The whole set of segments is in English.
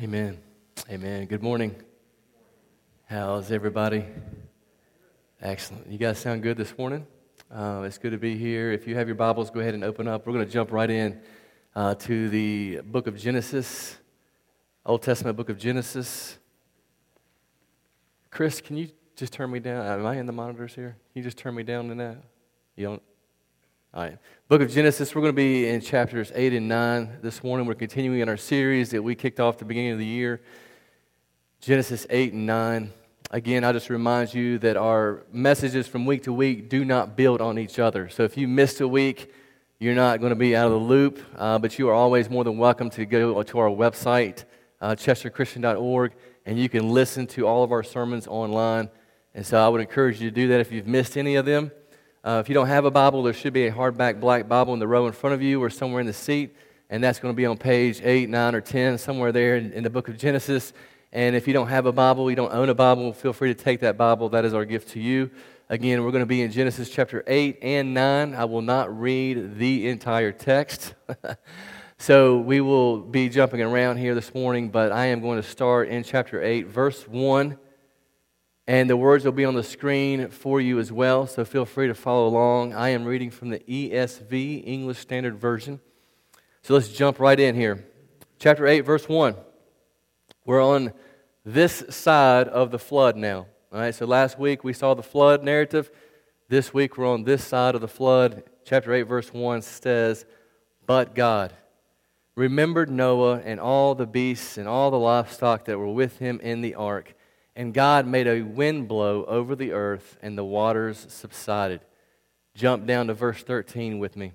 Amen. Amen. Good morning. How's everybody? Excellent. You guys sound good this morning. Uh, it's good to be here. If you have your Bibles, go ahead and open up. We're going to jump right in uh, to the book of Genesis, Old Testament book of Genesis. Chris, can you just turn me down? Am I in the monitors here? Can you just turn me down in that? You don't? All right. Book of Genesis, we're going to be in chapters 8 and 9 this morning. We're continuing in our series that we kicked off at the beginning of the year. Genesis 8 and 9. Again, I just remind you that our messages from week to week do not build on each other. So if you missed a week, you're not going to be out of the loop, uh, but you are always more than welcome to go to our website, uh, chesterchristian.org, and you can listen to all of our sermons online. And so I would encourage you to do that if you've missed any of them. Uh, if you don't have a Bible, there should be a hardback black Bible in the row in front of you or somewhere in the seat, and that's going to be on page 8, 9, or 10, somewhere there in, in the book of Genesis. And if you don't have a Bible, you don't own a Bible, feel free to take that Bible. That is our gift to you. Again, we're going to be in Genesis chapter 8 and 9. I will not read the entire text. so we will be jumping around here this morning, but I am going to start in chapter 8, verse 1 and the words will be on the screen for you as well, so feel free to follow along. I am reading from the ESV, English Standard Version. So let's jump right in here. Chapter 8, verse 1. We're on this side of the flood now. All right, so last week we saw the flood narrative. This week we're on this side of the flood. Chapter 8, verse 1 says, But God remembered Noah and all the beasts and all the livestock that were with him in the ark and God made a wind blow over the earth, and the waters subsided. Jump down to verse 13 with me.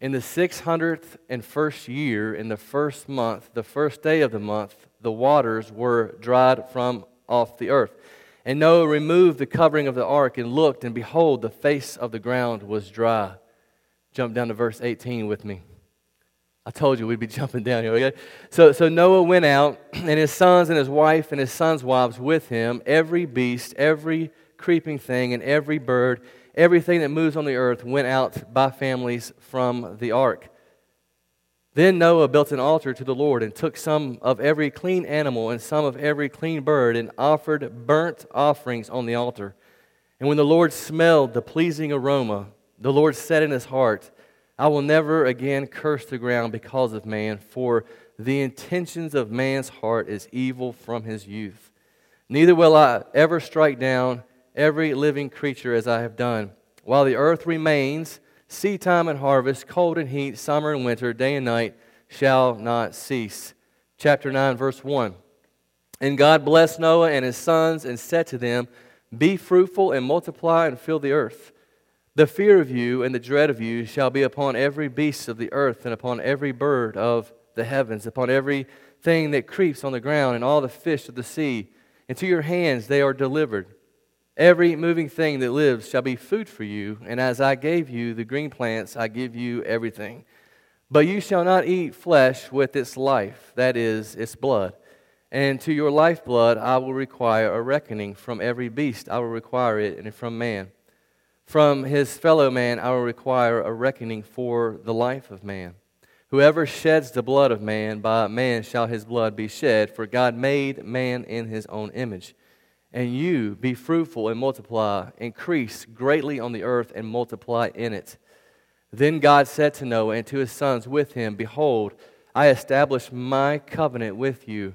In the 600th and first year, in the first month, the first day of the month, the waters were dried from off the earth. And Noah removed the covering of the ark and looked, and behold, the face of the ground was dry. Jump down to verse 18 with me. I told you we'd be jumping down here. Okay? So, so Noah went out, and his sons and his wife and his sons' wives with him, every beast, every creeping thing, and every bird, everything that moves on the earth went out by families from the ark. Then Noah built an altar to the Lord and took some of every clean animal and some of every clean bird and offered burnt offerings on the altar. And when the Lord smelled the pleasing aroma, the Lord said in his heart, I will never again curse the ground because of man, for the intentions of man's heart is evil from his youth. Neither will I ever strike down every living creature as I have done. While the earth remains, seed time and harvest, cold and heat, summer and winter, day and night shall not cease. Chapter 9, verse 1. And God blessed Noah and his sons and said to them, Be fruitful and multiply and fill the earth. The fear of you and the dread of you shall be upon every beast of the earth and upon every bird of the heavens, upon every thing that creeps on the ground and all the fish of the sea. Into your hands they are delivered. Every moving thing that lives shall be food for you, and as I gave you the green plants, I give you everything. But you shall not eat flesh with its life, that is, its blood. And to your lifeblood I will require a reckoning from every beast, I will require it, and from man. From his fellow man, I will require a reckoning for the life of man. Whoever sheds the blood of man, by man shall his blood be shed, for God made man in his own image. And you be fruitful and multiply, increase greatly on the earth and multiply in it. Then God said to Noah and to his sons with him, Behold, I establish my covenant with you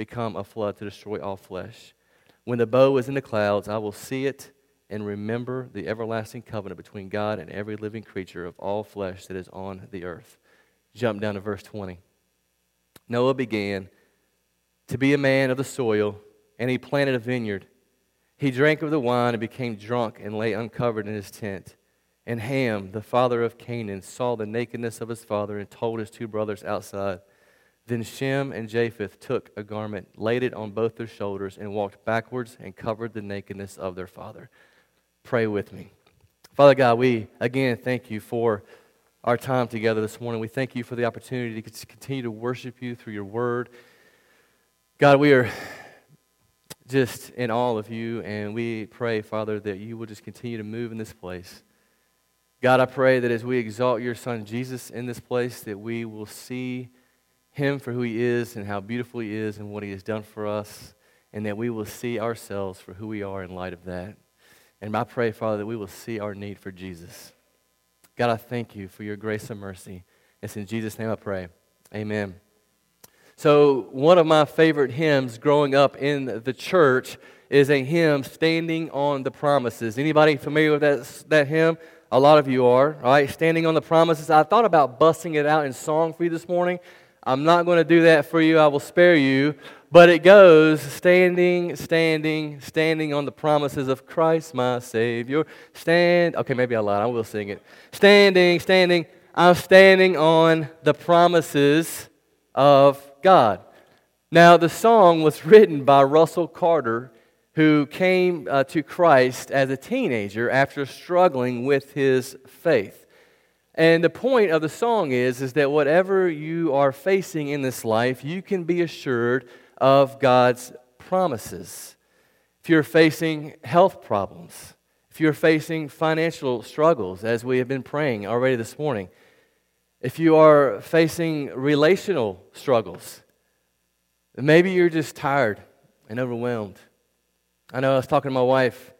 become a flood to destroy all flesh. When the bow is in the clouds, I will see it and remember the everlasting covenant between God and every living creature of all flesh that is on the earth. jump down to verse 20. Noah began to be a man of the soil, and he planted a vineyard. He drank of the wine and became drunk and lay uncovered in his tent. And Ham, the father of Canaan, saw the nakedness of his father and told his two brothers outside. Then Shem and Japheth took a garment, laid it on both their shoulders, and walked backwards and covered the nakedness of their father. Pray with me. Father God, we again thank you for our time together this morning. We thank you for the opportunity to continue to worship you through your word. God, we are just in awe of you, and we pray, Father, that you will just continue to move in this place. God, I pray that as we exalt your Son Jesus in this place, that we will see him for who he is and how beautiful he is and what he has done for us, and that we will see ourselves for who we are in light of that. And I pray, Father, that we will see our need for Jesus. God, I thank you for your grace and mercy. It's in Jesus' name I pray. Amen. So, one of my favorite hymns growing up in the church is a hymn, Standing on the Promises. Anybody familiar with that, that hymn? A lot of you are, all right? Standing on the Promises. I thought about busting it out in song for you this morning. I'm not going to do that for you. I will spare you. But it goes standing, standing, standing on the promises of Christ, my Savior. Stand. Okay, maybe I lied. I will sing it. Standing, standing. I'm standing on the promises of God. Now, the song was written by Russell Carter, who came uh, to Christ as a teenager after struggling with his faith. And the point of the song is, is that whatever you are facing in this life, you can be assured of God's promises. If you're facing health problems, if you're facing financial struggles, as we have been praying already this morning, if you are facing relational struggles, maybe you're just tired and overwhelmed. I know I was talking to my wife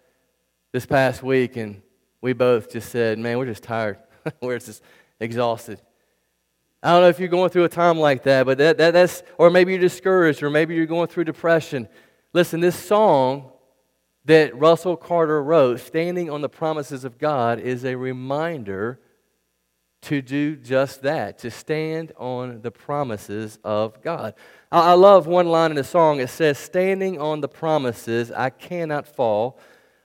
this past week, and we both just said, Man, we're just tired. we're just exhausted. I don't know if you're going through a time like that, but that, that, that's, or maybe you're discouraged, or maybe you're going through depression. Listen, this song that Russell Carter wrote, Standing on the Promises of God, is a reminder to do just that, to stand on the promises of God. I, I love one line in the song. It says, Standing on the promises, I cannot fall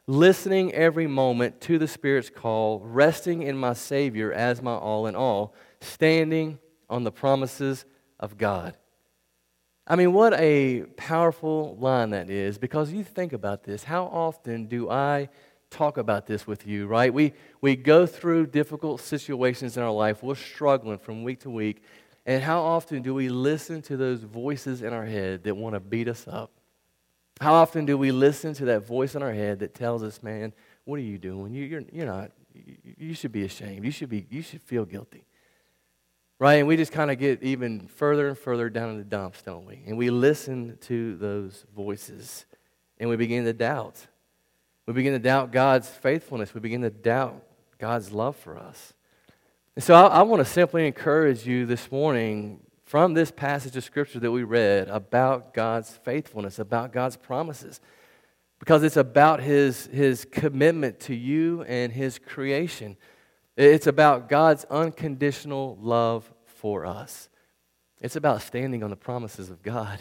listening every moment to the Spirit's call, resting in my Savior as my all in all, standing on the promises of God. I mean, what a powerful line that is because you think about this. How often do I talk about this with you, right? We, we go through difficult situations in our life, we're struggling from week to week, and how often do we listen to those voices in our head that want to beat us up? How often do we listen to that voice in our head that tells us, man, what are you doing? You, you're, you're not, you should be ashamed. You should, be, you should feel guilty. Right? And we just kind of get even further and further down in the dumps, don't we? And we listen to those voices and we begin to doubt. We begin to doubt God's faithfulness. We begin to doubt God's love for us. And so I, I want to simply encourage you this morning from this passage of Scripture that we read about God's faithfulness, about God's promises, because it's about His, his commitment to you and His creation. It's about God's unconditional love for us. It's about standing on the promises of God.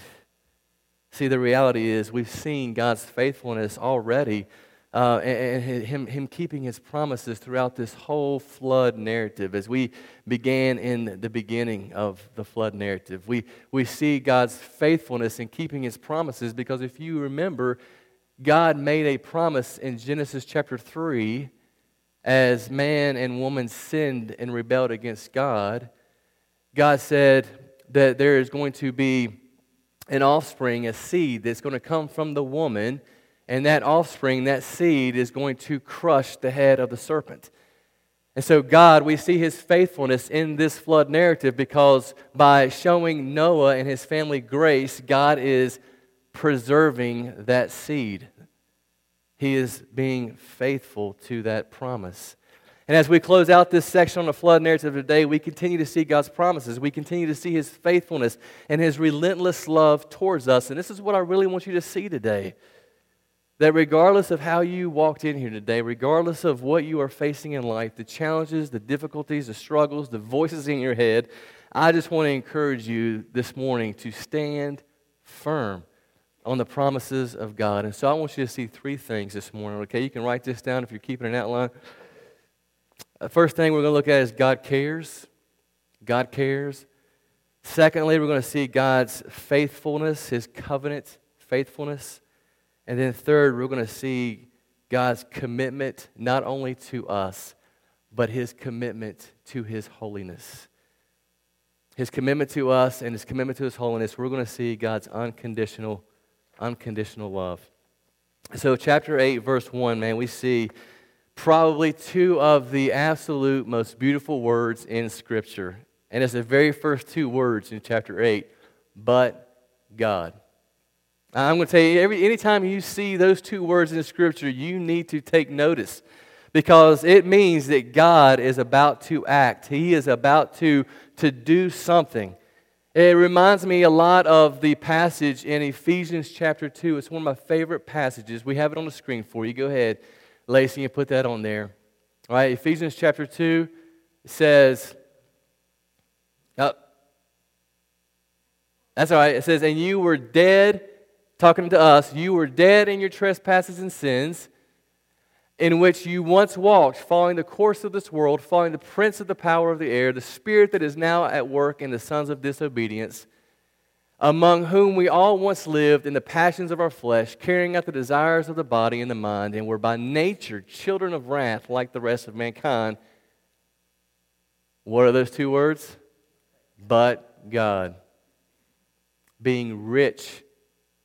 See, the reality is we've seen God's faithfulness already uh, and, and him, him keeping his promises throughout this whole flood narrative. As we began in the beginning of the flood narrative, we, we see God's faithfulness in keeping his promises because if you remember, God made a promise in Genesis chapter 3 as man and woman sinned and rebelled against God. God said that there is going to be an offspring, a seed that's going to come from the woman and that offspring, that seed, is going to crush the head of the serpent. And so, God, we see his faithfulness in this flood narrative because by showing Noah and his family grace, God is preserving that seed. He is being faithful to that promise. And as we close out this section on the flood narrative today, we continue to see God's promises. We continue to see his faithfulness and his relentless love towards us. And this is what I really want you to see today that regardless of how you walked in here today, regardless of what you are facing in life, the challenges, the difficulties, the struggles, the voices in your head, I just want to encourage you this morning to stand firm on the promises of God. And so I want you to see three things this morning, okay? You can write this down if you're keeping an outline. The first thing we're going to look at is God cares. God cares. Secondly, we're going to see God's faithfulness, his covenant faithfulness. And then third, we're going to see God's commitment not only to us, but his commitment to his holiness. His commitment to us and his commitment to his holiness, we're going to see God's unconditional, unconditional love. So, chapter 8, verse 1, man, we see probably two of the absolute most beautiful words in Scripture. And it's the very first two words in chapter 8, but God. I'm going to tell you, every, anytime you see those two words in the Scripture, you need to take notice because it means that God is about to act. He is about to, to do something. It reminds me a lot of the passage in Ephesians chapter 2. It's one of my favorite passages. We have it on the screen for you. Go ahead, Lacey, and put that on there. All right, Ephesians chapter 2 says, oh, that's all right. It says, And you were dead talking to us, you were dead in your trespasses and sins, in which you once walked, following the course of this world, following the prince of the power of the air, the spirit that is now at work in the sons of disobedience, among whom we all once lived in the passions of our flesh, carrying out the desires of the body and the mind, and were by nature children of wrath like the rest of mankind. What are those two words? But God. Being rich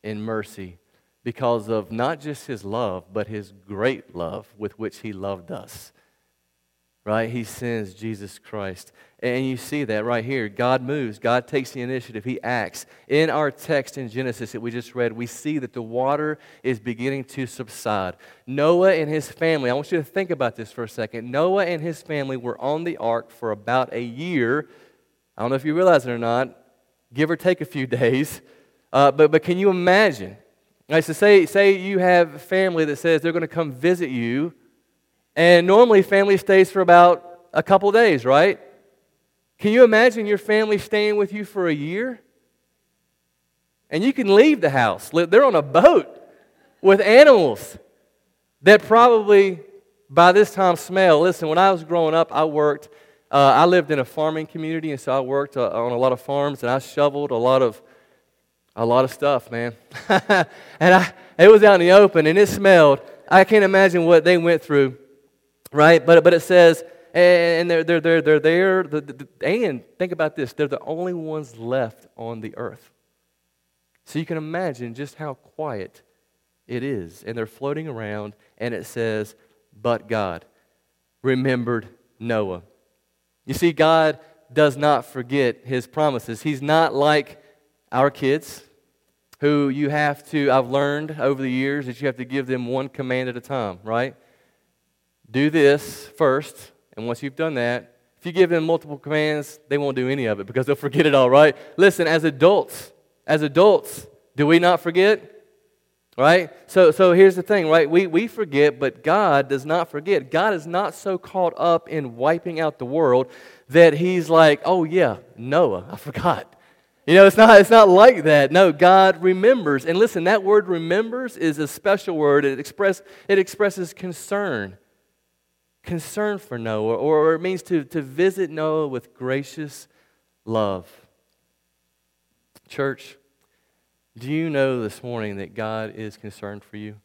in mercy because of not just his love, but his great love with which he loved us. Right? He sends Jesus Christ. And you see that right here. God moves. God takes the initiative. He acts. In our text in Genesis that we just read, we see that the water is beginning to subside. Noah and his family, I want you to think about this for a second. Noah and his family were on the ark for about a year. I don't know if you realize it or not, give or take a few days. Uh, but, but can you imagine? Right, so say, say you have family that says they're going to come visit you, and normally family stays for about a couple days, right? Can you imagine your family staying with you for a year? And you can leave the house. They're on a boat with animals that probably by this time smell. Listen, when I was growing up, I worked, uh, I lived in a farming community, and so I worked uh, on a lot of farms and I shoveled a lot of a lot of stuff, man. and I, it was out in the open and it smelled. I can't imagine what they went through, right? But, but it says, and they're, they're, they're, they're there, the, the, and think about this, they're the only ones left on the earth. So you can imagine just how quiet it is. And they're floating around, and it says, but God remembered Noah. You see, God does not forget his promises. He's not like our kids who you have to, I've learned over the years that you have to give them one command at a time, right? Do this first, and once you've done that, if you give them multiple commands, they won't do any of it because they'll forget it all, right? Listen, as adults, as adults, do we not forget? Right? So, so here's the thing, right? We, we forget, but God does not forget. God is not so caught up in wiping out the world that He's like, oh, yeah, Noah, I forgot. You know, it's not, it's not like that. No, God remembers. And listen, that word remembers is a special word. It, express, it expresses concern. Concern for Noah, or it means to, to visit Noah with gracious love. Church, do you know this morning that God is concerned for you?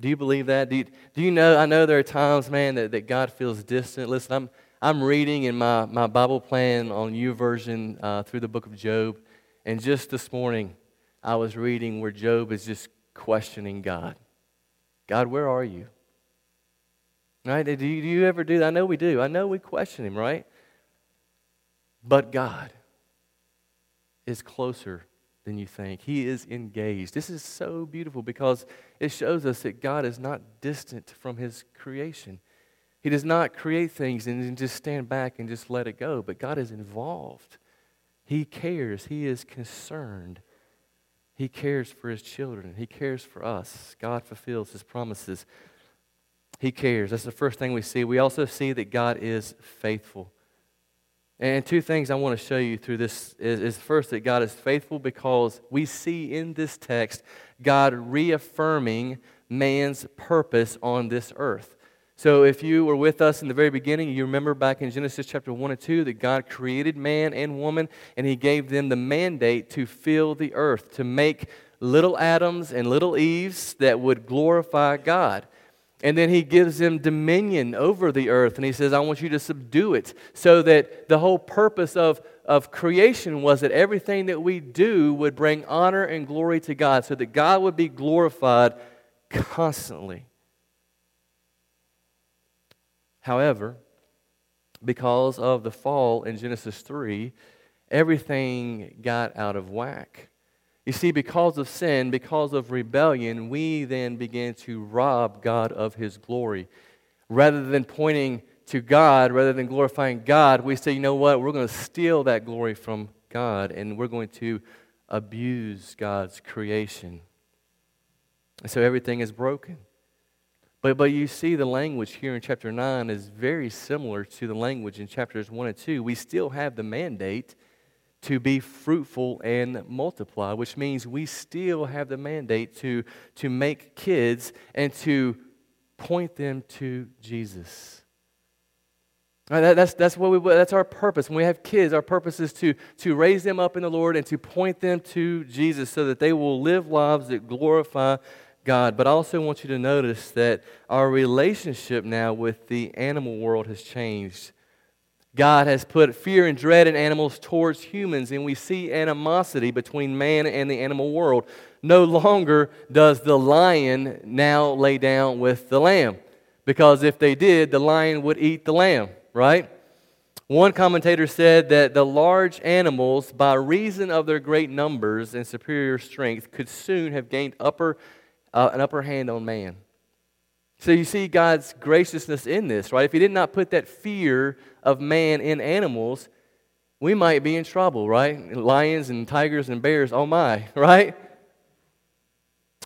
Do you believe that? Do you, do you know? I know there are times, man, that, that God feels distant. Listen, I'm, I'm reading in my, my Bible plan on YouVersion uh, through the book of Job. And just this morning, I was reading where Job is just questioning God. God, where are you? Right? Do you, do you ever do that? I know we do. I know we question him, right? But God is closer than you think. He is engaged. This is so beautiful because it shows us that God is not distant from his creation. He does not create things and just stand back and just let it go, but God is involved. He cares. He is concerned. He cares for his children. He cares for us. God fulfills his promises. He cares. That's the first thing we see. We also see that God is faithful. And two things I want to show you through this is, is, first that God is faithful because we see in this text God reaffirming man's purpose on this earth. So, if you were with us in the very beginning, you remember back in Genesis chapter 1 and 2 that God created man and woman and he gave them the mandate to fill the earth, to make little Adams and little Eves that would glorify God. And then he gives them dominion over the earth. And he says, I want you to subdue it. So that the whole purpose of, of creation was that everything that we do would bring honor and glory to God, so that God would be glorified constantly. However, because of the fall in Genesis 3, everything got out of whack. You see, because of sin, because of rebellion, we then begin to rob God of his glory. Rather than pointing to God, rather than glorifying God, we say, you know what? We're going to steal that glory from God and we're going to abuse God's creation. And so everything is broken. But, but you see, the language here in chapter 9 is very similar to the language in chapters 1 and 2. We still have the mandate to be fruitful and multiply, which means we still have the mandate to, to make kids and to point them to Jesus. That, that's, that's, what we, that's our purpose. When we have kids, our purpose is to, to raise them up in the Lord and to point them to Jesus so that they will live lives that glorify God. But I also want you to notice that our relationship now with the animal world has changed. God has put fear and dread in animals towards humans, and we see animosity between man and the animal world. No longer does the lion now lay down with the lamb, because if they did, the lion would eat the lamb, right? One commentator said that the large animals, by reason of their great numbers and superior strength, could soon have gained upper, uh, an upper hand on man. So you see God's graciousness in this, right? If He did not put that fear of man in animals, we might be in trouble, right? Lions and tigers and bears, oh my, right?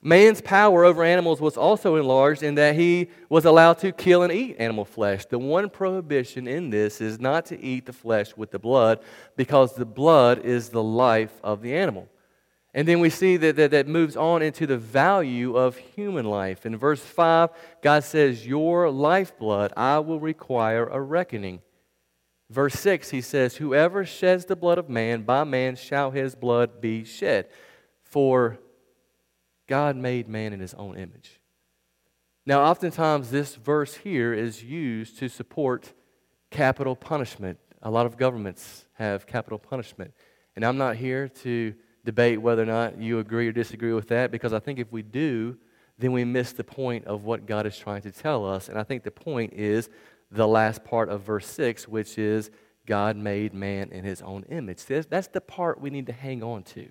Man's power over animals was also enlarged in that he was allowed to kill and eat animal flesh. The one prohibition in this is not to eat the flesh with the blood because the blood is the life of the animal. And then we see that, that that moves on into the value of human life. In verse 5, God says, Your lifeblood I will require a reckoning. Verse 6, he says, Whoever sheds the blood of man, by man shall his blood be shed. For God made man in his own image. Now, oftentimes, this verse here is used to support capital punishment. A lot of governments have capital punishment. And I'm not here to debate whether or not you agree or disagree with that because I think if we do, then we miss the point of what God is trying to tell us. And I think the point is the last part of verse 6, which is God made man in his own image. That's the part we need to hang on to.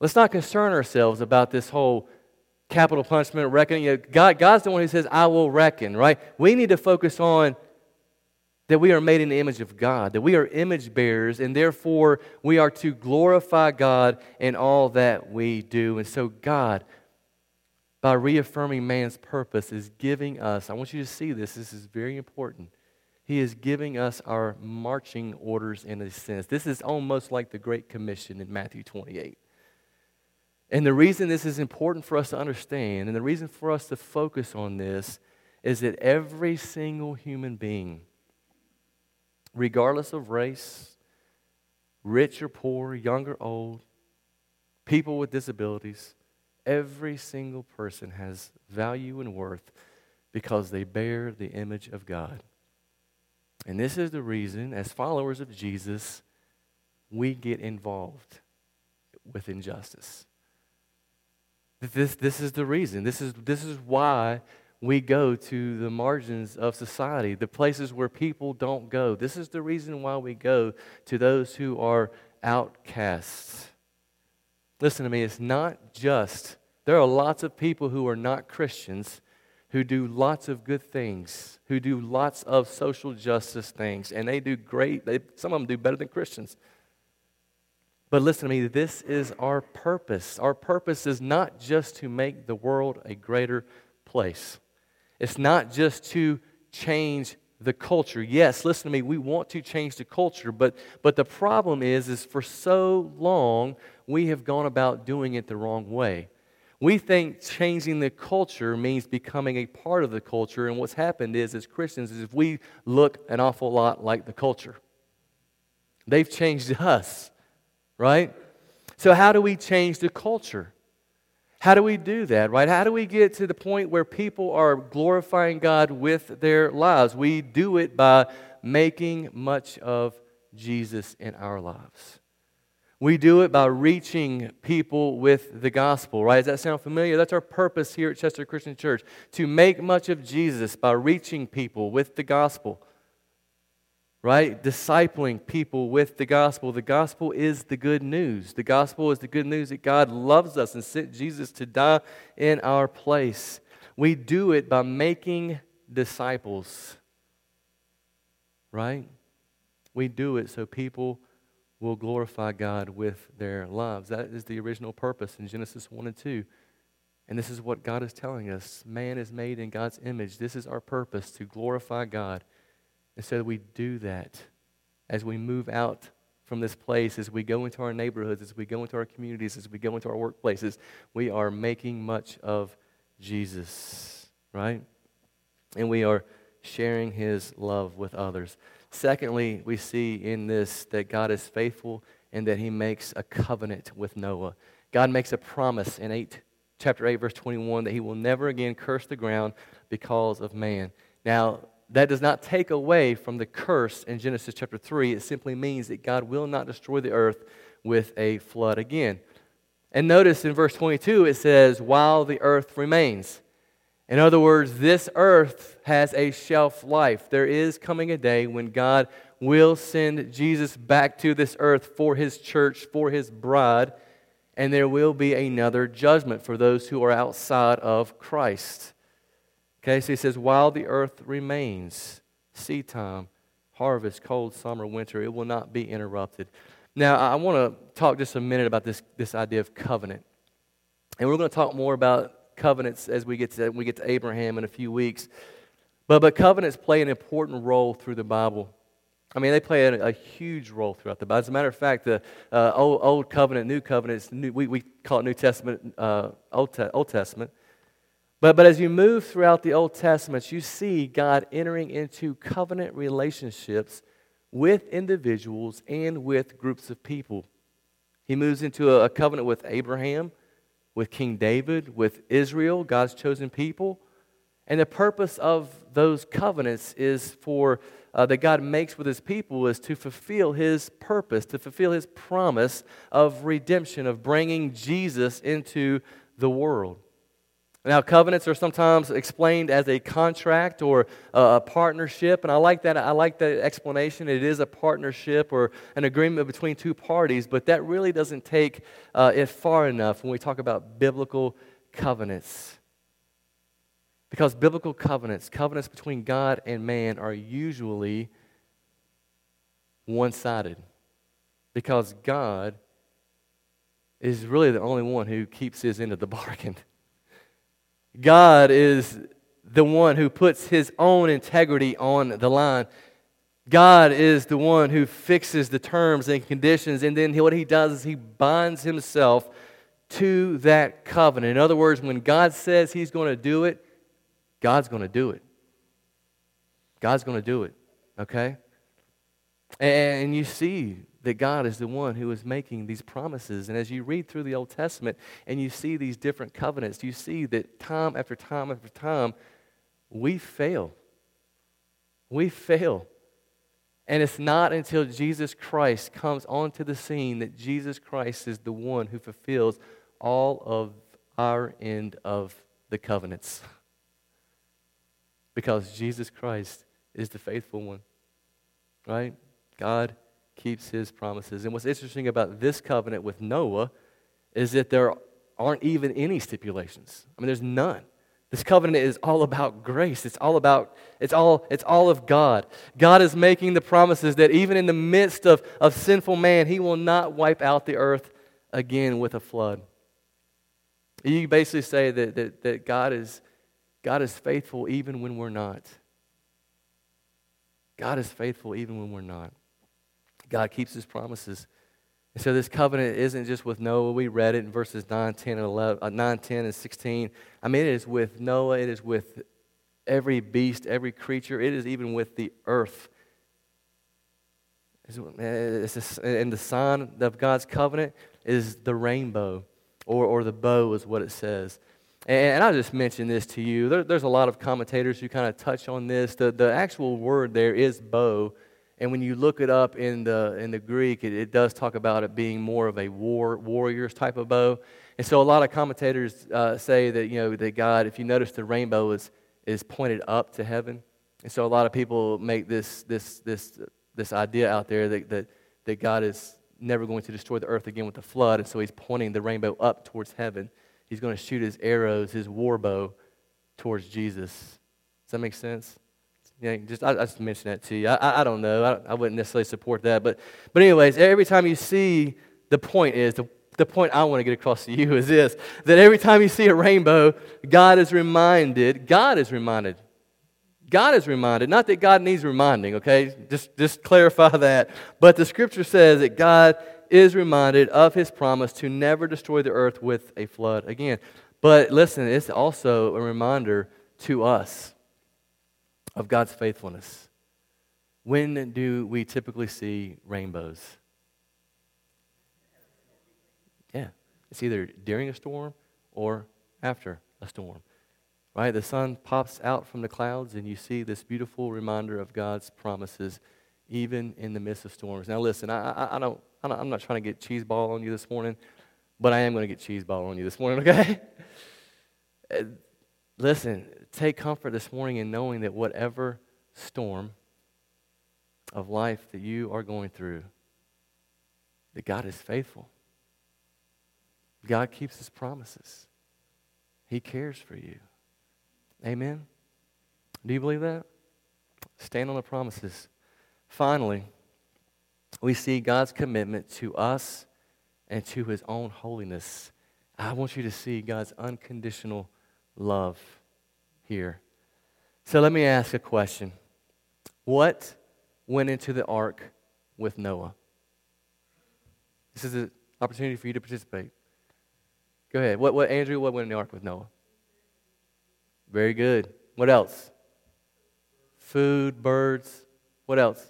Let's not concern ourselves about this whole capital punishment reckoning. You know, God, God's the one who says, I will reckon, right? We need to focus on that we are made in the image of God, that we are image bearers, and therefore we are to glorify God in all that we do. And so, God, by reaffirming man's purpose, is giving us, I want you to see this, this is very important. He is giving us our marching orders in a sense. This is almost like the Great Commission in Matthew 28. And the reason this is important for us to understand, and the reason for us to focus on this, is that every single human being regardless of race, rich or poor, young or old, people with disabilities, every single person has value and worth because they bear the image of God. And this is the reason, as followers of Jesus, we get involved with injustice. This, this is the reason. This is, this is why we go to the margins of society, the places where people don't go. This is the reason why we go to those who are outcasts. Listen to me, it's not just, there are lots of people who are not Christians who do lots of good things, who do lots of social justice things, and they do great. They, some of them do better than Christians. But listen to me, this is our purpose. Our purpose is not just to make the world a greater place. It's not just to change the culture. Yes, listen to me, we want to change the culture, but, but the problem is, is for so long we have gone about doing it the wrong way. We think changing the culture means becoming a part of the culture, and what's happened is, as Christians, is if we look an awful lot like the culture. They've changed us, right? So, how do we change the culture? How do we do that, right? How do we get to the point where people are glorifying God with their lives? We do it by making much of Jesus in our lives. We do it by reaching people with the gospel, right? Does that sound familiar? That's our purpose here at Chester Christian Church to make much of Jesus by reaching people with the gospel, right? Discipling people with the gospel. The gospel is the good news. The gospel is the good news that God loves us and sent Jesus to die in our place. We do it by making disciples, right? We do it so people will glorify God with their lives. That is the original purpose in Genesis 1 and 2. And this is what God is telling us. Man is made in God's image. This is our purpose to glorify God. And so we do that as we move out from this place, as we go into our neighborhoods, as we go into our communities, as we go into our workplaces, we are making much of Jesus, right? And we are sharing his love with others. Secondly, we see in this that God is faithful and that he makes a covenant with Noah. God makes a promise in 8, chapter 8, verse 21, that he will never again curse the ground because of man. Now, that does not take away from the curse in Genesis chapter 3. It simply means that God will not destroy the earth with a flood again. And notice in verse 22, it says, while the earth remains. In other words, this earth has a shelf life. There is coming a day when God will send Jesus back to this earth for his church, for his bride, and there will be another judgment for those who are outside of Christ. Okay, so he says, while the earth remains, seed time, harvest, cold, summer, winter, it will not be interrupted. Now, I want to talk just a minute about this, this idea of covenant. And we're going to talk more about covenants as we get to, we get to Abraham in a few weeks. But, but covenants play an important role through the Bible. I mean, they play a, a huge role throughout the Bible. As a matter of fact, the uh, old, old covenant, new covenant, new, we, we call it New Testament, uh, old, te- old Testament. But, but as you move throughout the Old Testament, you see God entering into covenant relationships with individuals and with groups of people. He moves into a, a covenant with Abraham, with King David, with Israel, God's chosen people. And the purpose of those covenants is for uh, that God makes with his people is to fulfill his purpose, to fulfill his promise of redemption, of bringing Jesus into the world. Now, covenants are sometimes explained as a contract or a partnership, and I like that. I like that explanation. It is a partnership or an agreement between two parties, but that really doesn't take uh, it far enough when we talk about biblical covenants. Because biblical covenants, covenants between God and man, are usually one sided. Because God is really the only one who keeps his end of the bargain. God is the one who puts his own integrity on the line. God is the one who fixes the terms and conditions, and then what he does is he binds himself to that covenant. In other words, when God says he's going to do it, God's going to do it. God's going to do it, okay? And you see that God is the one who is making these promises. And as you read through the Old Testament and you see these different covenants, you see that time after time after time, we fail. We fail. And it's not until Jesus Christ comes onto the scene that Jesus Christ is the one who fulfills all of our end of the covenants. because Jesus Christ is the faithful one. Right? God keeps his promises. And what's interesting about this covenant with Noah is that there aren't even any stipulations. I mean, there's none. This covenant is all about grace. It's all about, it's all, it's all of God. God is making the promises that even in the midst of, of sinful man, he will not wipe out the earth again with a flood. You basically say that, that, that God, is, God is faithful even when we're not. God is faithful even when we're not. God keeps his promises. And so this covenant isn't just with Noah. We read it in verses 9, 10, and 11, uh, 9, 10, and 16. I mean, it is with Noah. It is with every beast, every creature. It is even with the earth. and the sign of God's covenant is the rainbow, or, or the bow is what it says. And, I'll just mention this to you. There, there's a lot of commentators who kind of touch on this. The, the actual word there is bow. And when you look it up in the, in the Greek, it, it does talk about it being more of a war, warrior's type of bow. And so a lot of commentators uh, say that, you know, that God, if you notice the rainbow is, is pointed up to heaven. And so a lot of people make this, this, this, this idea out there that, that, that God is never going to destroy the earth again with the flood. And so he's pointing the rainbow up towards heaven. He's going to shoot his arrows, his war bow, towards Jesus. Does that make sense? Yeah, just I, I just mentioned that to you. I, I, I don't know. I, I wouldn't necessarily support that, but but anyways, every time you see the point is the the point I want to get across to you is this that every time you see a rainbow, God is reminded, God is reminded. God is reminded, not that God needs reminding, okay? Just, just clarify that. But the scripture says that God is reminded of his promise to never destroy the earth with a flood again. But listen, it's also a reminder to us of God's faithfulness. When do we typically see rainbows? Yeah, it's either during a storm or after a storm. Right? The sun pops out from the clouds, and you see this beautiful reminder of God's promises, even in the midst of storms. Now, listen, I, I, I don't, I'm not trying to get cheese ball on you this morning, but I am going to get cheese ball on you this morning, okay? Uh, listen, take comfort this morning in knowing that whatever storm of life that you are going through, that God is faithful. God keeps his promises. He cares for you. Amen? Do you believe that? Stand on the promises. Finally, we see God's commitment to us and to his own holiness. I want you to see God's unconditional love here. So let me ask a question. What went into the ark with Noah? This is an opportunity for you to participate. Go ahead. What, what, Andrew, what went in the ark with Noah? Very good. What else? Food, birds. What else?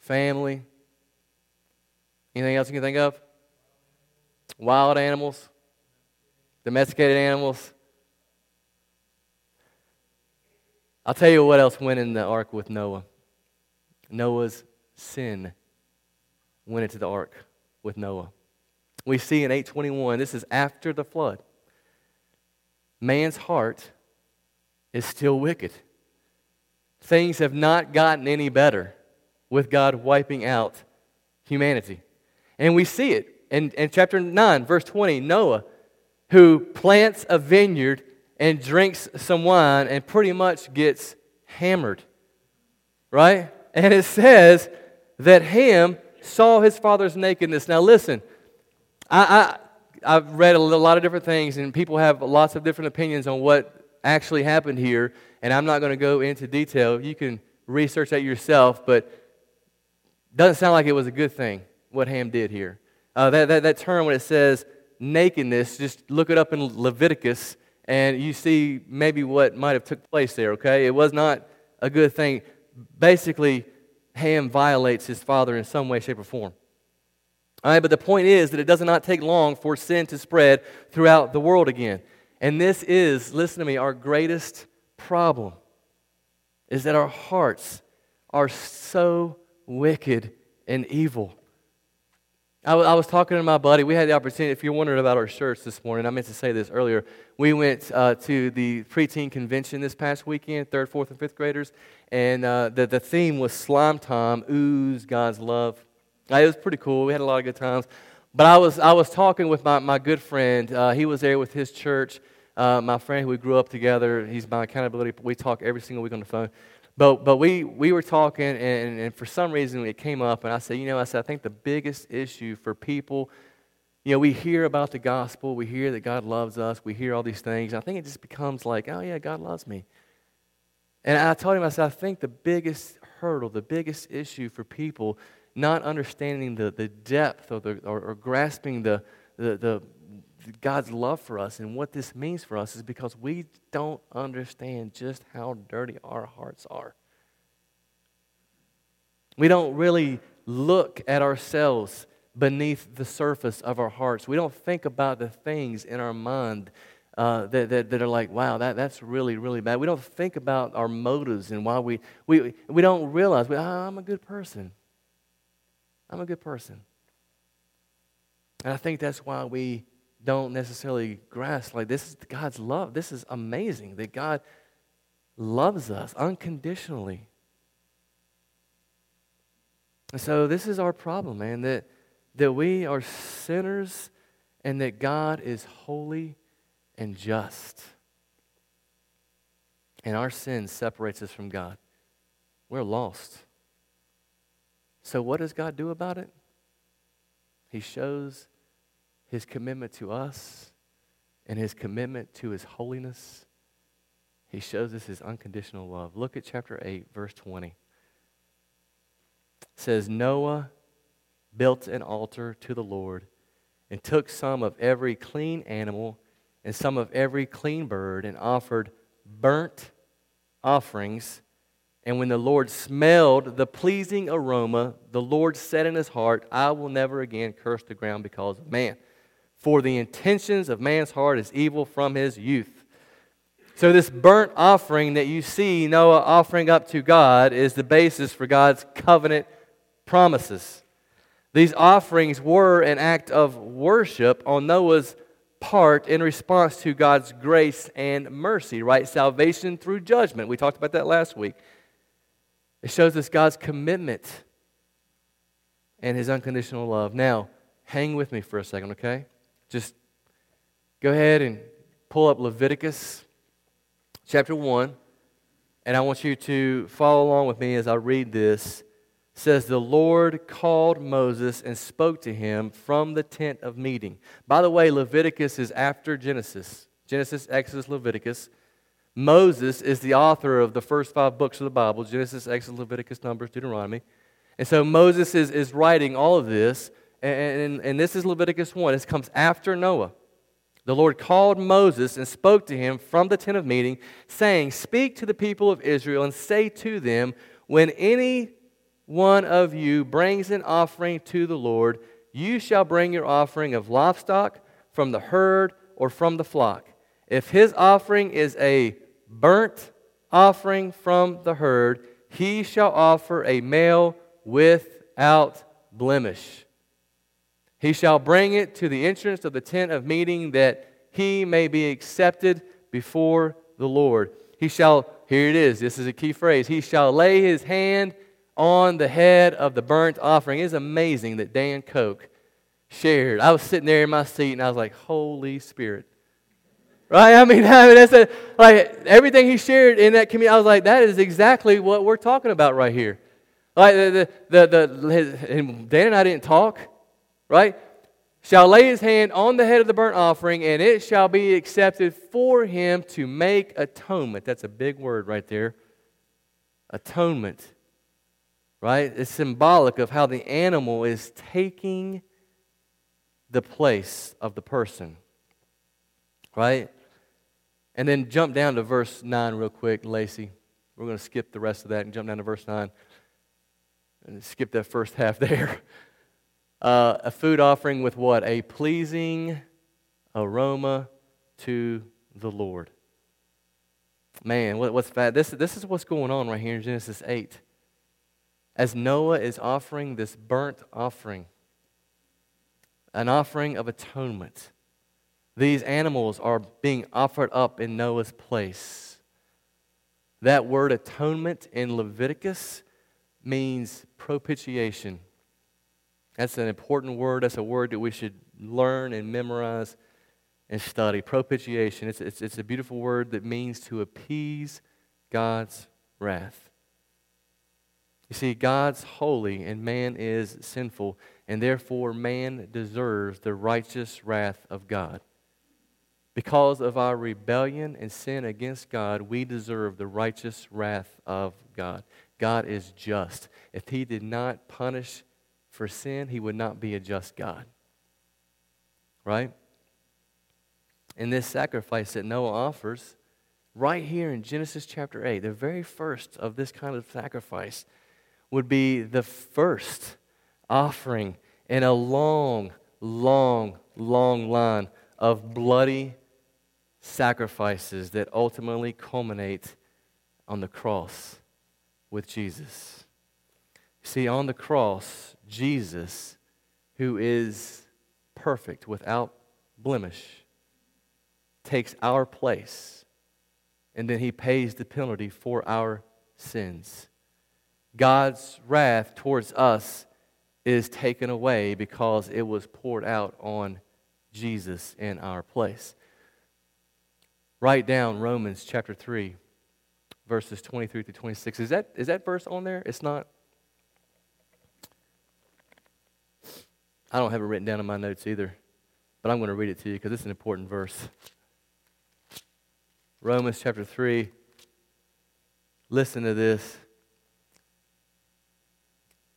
Family. Anything else you can think of? Wild animals, domesticated animals. I'll tell you what else went in the ark with Noah. Noah's sin went into the ark with Noah. We see in 821, this is after the flood. Man's heart is still wicked. Things have not gotten any better with God wiping out humanity. And we see it in, in chapter 9, verse 20. Noah, who plants a vineyard and drinks some wine and pretty much gets hammered. Right? And it says that Ham saw his father's nakedness. Now, listen, I, I, I've read a lot of different things, and people have lots of different opinions on what actually happened here, and I'm not going to go into detail. You can research that yourself, but doesn't sound like it was a good thing what Ham did here. Uh, that, that, that term, when it says nakedness, just look it up in Leviticus and you see maybe what might have took place there, okay? It was not a good thing. Basically, Ham violates his father in some way, shape, or form. All right, but the point is that it does not take long for sin to spread throughout the world again. And this is, listen to me, our greatest problem is that our hearts are so wicked and evil. I, I was talking to my buddy. We had the opportunity, if you're wondering about our shirts this morning, I meant to say this earlier. We went uh, to the preteen convention this past weekend, third, fourth, and fifth graders, and uh, the, the theme was Slime Time, Ooze God's Love. Uh, it was pretty cool. We had a lot of good times. But I was, I was talking with my, my good friend. Uh, he was there with his church. Uh, my friend who we grew up together, he's my accountability. We talk every single week on the phone. But, but we, we were talking, and, and for some reason it came up, and I said, you know, I said, I think the biggest issue for people, you know, we hear about the gospel, we hear that God loves us, we hear all these things. I think it just becomes like, oh, yeah, God loves me. And I told him, I said, I think the biggest hurdle, the biggest issue for people not understanding the, the depth or, the, or, or grasping the, the, the, God's love for us and what this means for us is because we don't understand just how dirty our hearts are. We don't really look at ourselves beneath the surface of our hearts. We don't think about the things in our mind uh, that, that, that, are like, wow, that, that's really, really bad. We don't think about our motives and why we, we, we don't realize, oh, I'm a good person. I'm a good person. And I think that's why we don't necessarily grasp, like, this is God's love. This is amazing that God loves us unconditionally. And so this is our problem, man, that, that we are sinners and that God is holy and just. And our sin separates us from God. We're lost. So, what does God do about it? He shows his commitment to us and his commitment to his holiness. He shows us his unconditional love. Look at chapter 8, verse 20. It says, Noah built an altar to the Lord and took some of every clean animal and some of every clean bird and offered burnt offerings. And when the Lord smelled the pleasing aroma, the Lord said in his heart, I will never again curse the ground because of man. For the intentions of man's heart is evil from his youth. So, this burnt offering that you see Noah offering up to God is the basis for God's covenant promises. These offerings were an act of worship on Noah's part in response to God's grace and mercy, right? Salvation through judgment. We talked about that last week. It shows us God's commitment and his unconditional love. Now, hang with me for a second, okay? Just go ahead and pull up Leviticus chapter 1, and I want you to follow along with me as I read this says the Lord called Moses and spoke to him from the tent of meeting. By the way, Leviticus is after Genesis. Genesis, Exodus, Leviticus. Moses is the author of the first five books of the Bible Genesis, Exodus, Leviticus, Numbers, Deuteronomy. And so Moses is, is writing all of this, and, and, and this is Leviticus 1. This comes after Noah. The Lord called Moses and spoke to him from the tent of meeting, saying, Speak to the people of Israel and say to them, When any one of you brings an offering to the Lord, you shall bring your offering of livestock from the herd or from the flock. If his offering is a burnt offering from the herd, he shall offer a male without blemish. He shall bring it to the entrance of the tent of meeting that he may be accepted before the Lord. He shall, here it is, this is a key phrase, he shall lay his hand on the head of the burnt offering. It's amazing that Dan Koch shared. I was sitting there in my seat and I was like, Holy Spirit. Right? I mean, I mean that's a, like everything he shared in that community. I was like, that is exactly what we're talking about right here. Like the, the, the, the Dan and I didn't talk, right? Shall lay his hand on the head of the burnt offering, and it shall be accepted for him to make atonement. That's a big word right there. Atonement right? It's symbolic of how the animal is taking the place of the person, right? And then jump down to verse 9 real quick, Lacey. We're going to skip the rest of that and jump down to verse 9 and skip that first half there. Uh, a food offering with what? A pleasing aroma to the Lord. Man, what, what's that? This, this is what's going on right here in Genesis 8 as Noah is offering this burnt offering, an offering of atonement. These animals are being offered up in Noah's place. That word atonement in Leviticus means propitiation. That's an important word. That's a word that we should learn and memorize and study. Propitiation. It's, it's, it's a beautiful word that means to appease God's wrath. You see, God's holy and man is sinful, and therefore man deserves the righteous wrath of God. Because of our rebellion and sin against God, we deserve the righteous wrath of God. God is just. If He did not punish for sin, He would not be a just God. Right? And this sacrifice that Noah offers, right here in Genesis chapter 8, the very first of this kind of sacrifice, would be the first offering in a long, long, long line of bloody sacrifices that ultimately culminate on the cross with Jesus. See, on the cross, Jesus, who is perfect without blemish, takes our place and then he pays the penalty for our sins. God's wrath towards us is taken away because it was poured out on Jesus in our place. Write down Romans chapter 3, verses 23 to 26. Is that, is that verse on there? It's not. I don't have it written down in my notes either, but I'm going to read it to you because it's an important verse. Romans chapter 3. Listen to this.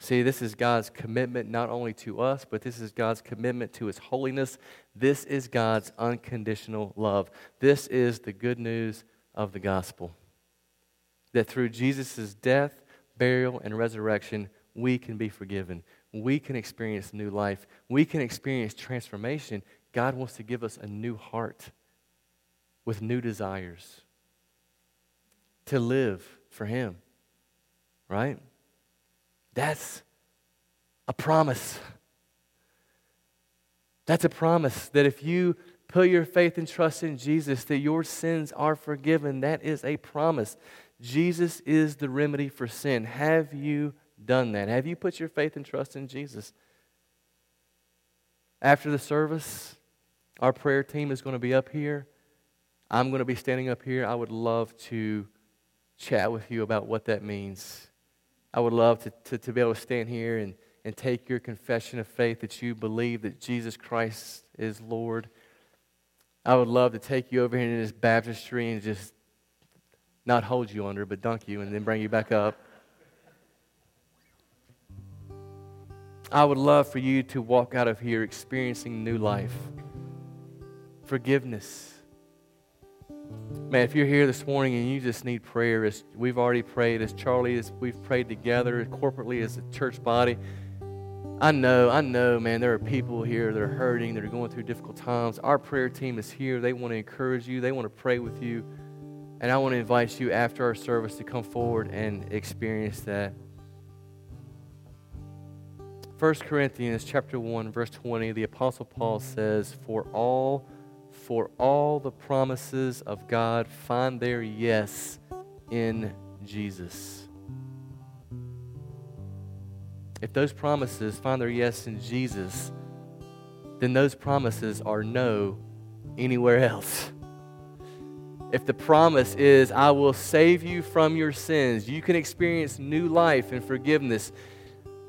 See, this is God's commitment not only to us, but this is God's commitment to His holiness. This is God's unconditional love. This is the good news of the gospel. That through Jesus' death, burial, and resurrection, we can be forgiven. We can experience new life. We can experience transformation. God wants to give us a new heart with new desires to live for Him, right? That's a promise. That's a promise that if you put your faith and trust in Jesus, that your sins are forgiven. That is a promise. Jesus is the remedy for sin. Have you done that? Have you put your faith and trust in Jesus? After the service, our prayer team is going to be up here. I'm going to be standing up here. I would love to chat with you about what that means. I would love to, to, to be able to stand here and, and take your confession of faith that you believe that Jesus Christ is Lord. I would love to take you over here in this baptistry and just not hold you under, but dunk you and then bring you back up. I would love for you to walk out of here experiencing new life, forgiveness Man, if you're here this morning and you just need prayer, as we've already prayed, as Charlie, as we've prayed together corporately as a church body, I know, I know, man, there are people here that are hurting, that are going through difficult times. Our prayer team is here. They want to encourage you, they want to pray with you. And I want to invite you after our service to come forward and experience that. 1 Corinthians chapter 1 verse 20 the apostle Paul says for all for all the promises of God find their yes in Jesus. If those promises find their yes in Jesus, then those promises are no anywhere else. If the promise is, I will save you from your sins, you can experience new life and forgiveness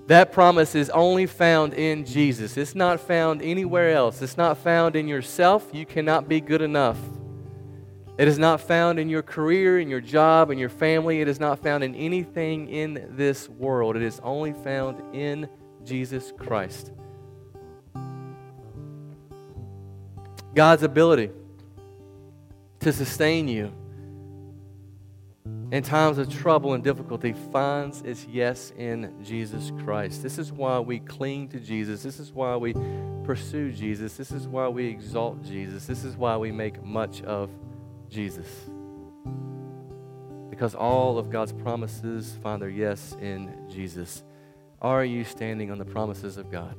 that promise is only found in Jesus. It's not found anywhere else. It's not found in yourself. You cannot be good enough. It is not found in your career, in your job, in your family. It is not found in anything in this world. It is only found in Jesus Christ. God's ability to sustain you in times of trouble and difficulty finds its yes in Jesus Christ. This is why we cling to Jesus. This is why we pursue Jesus. This is why we exalt Jesus. This is why we make much of Jesus. Because all of God's promises find their yes in Jesus. Are you standing on the promises of God?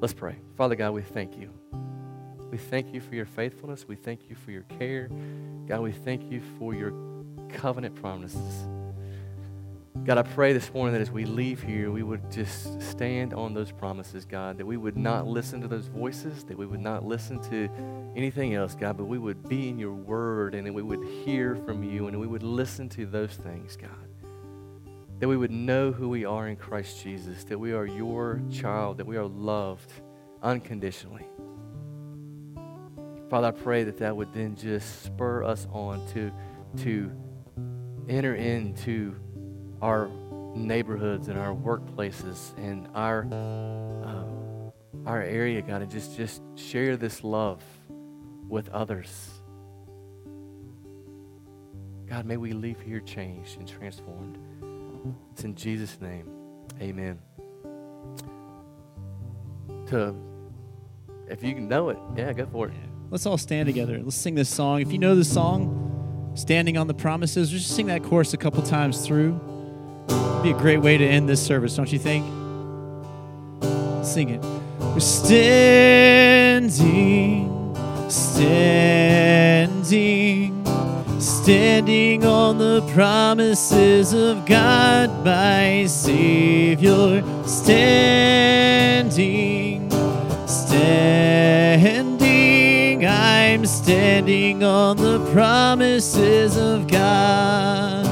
Let's pray. Father God, we thank you. We thank you for your faithfulness. We thank you for your care. God, we thank you for your covenant promises. God, I pray this morning that as we leave here, we would just stand on those promises, God, that we would not listen to those voices, that we would not listen to anything else, God, but we would be in your word and that we would hear from you and we would listen to those things, God. That we would know who we are in Christ Jesus, that we are your child, that we are loved unconditionally. Father, I pray that that would then just spur us on to, to enter into our neighborhoods and our workplaces and our uh, our area, God, and just just share this love with others. God, may we leave here changed and transformed. It's in Jesus' name. Amen. To if you can know it, yeah, go for it. Let's all stand together. Let's sing this song. If you know the song, Standing on the Promises, just sing that chorus a couple times through. It'd be a great way to end this service, don't you think? Sing it. We're standing, standing, standing on the promises of God, my Savior. Standing, standing, standing on the promises of God.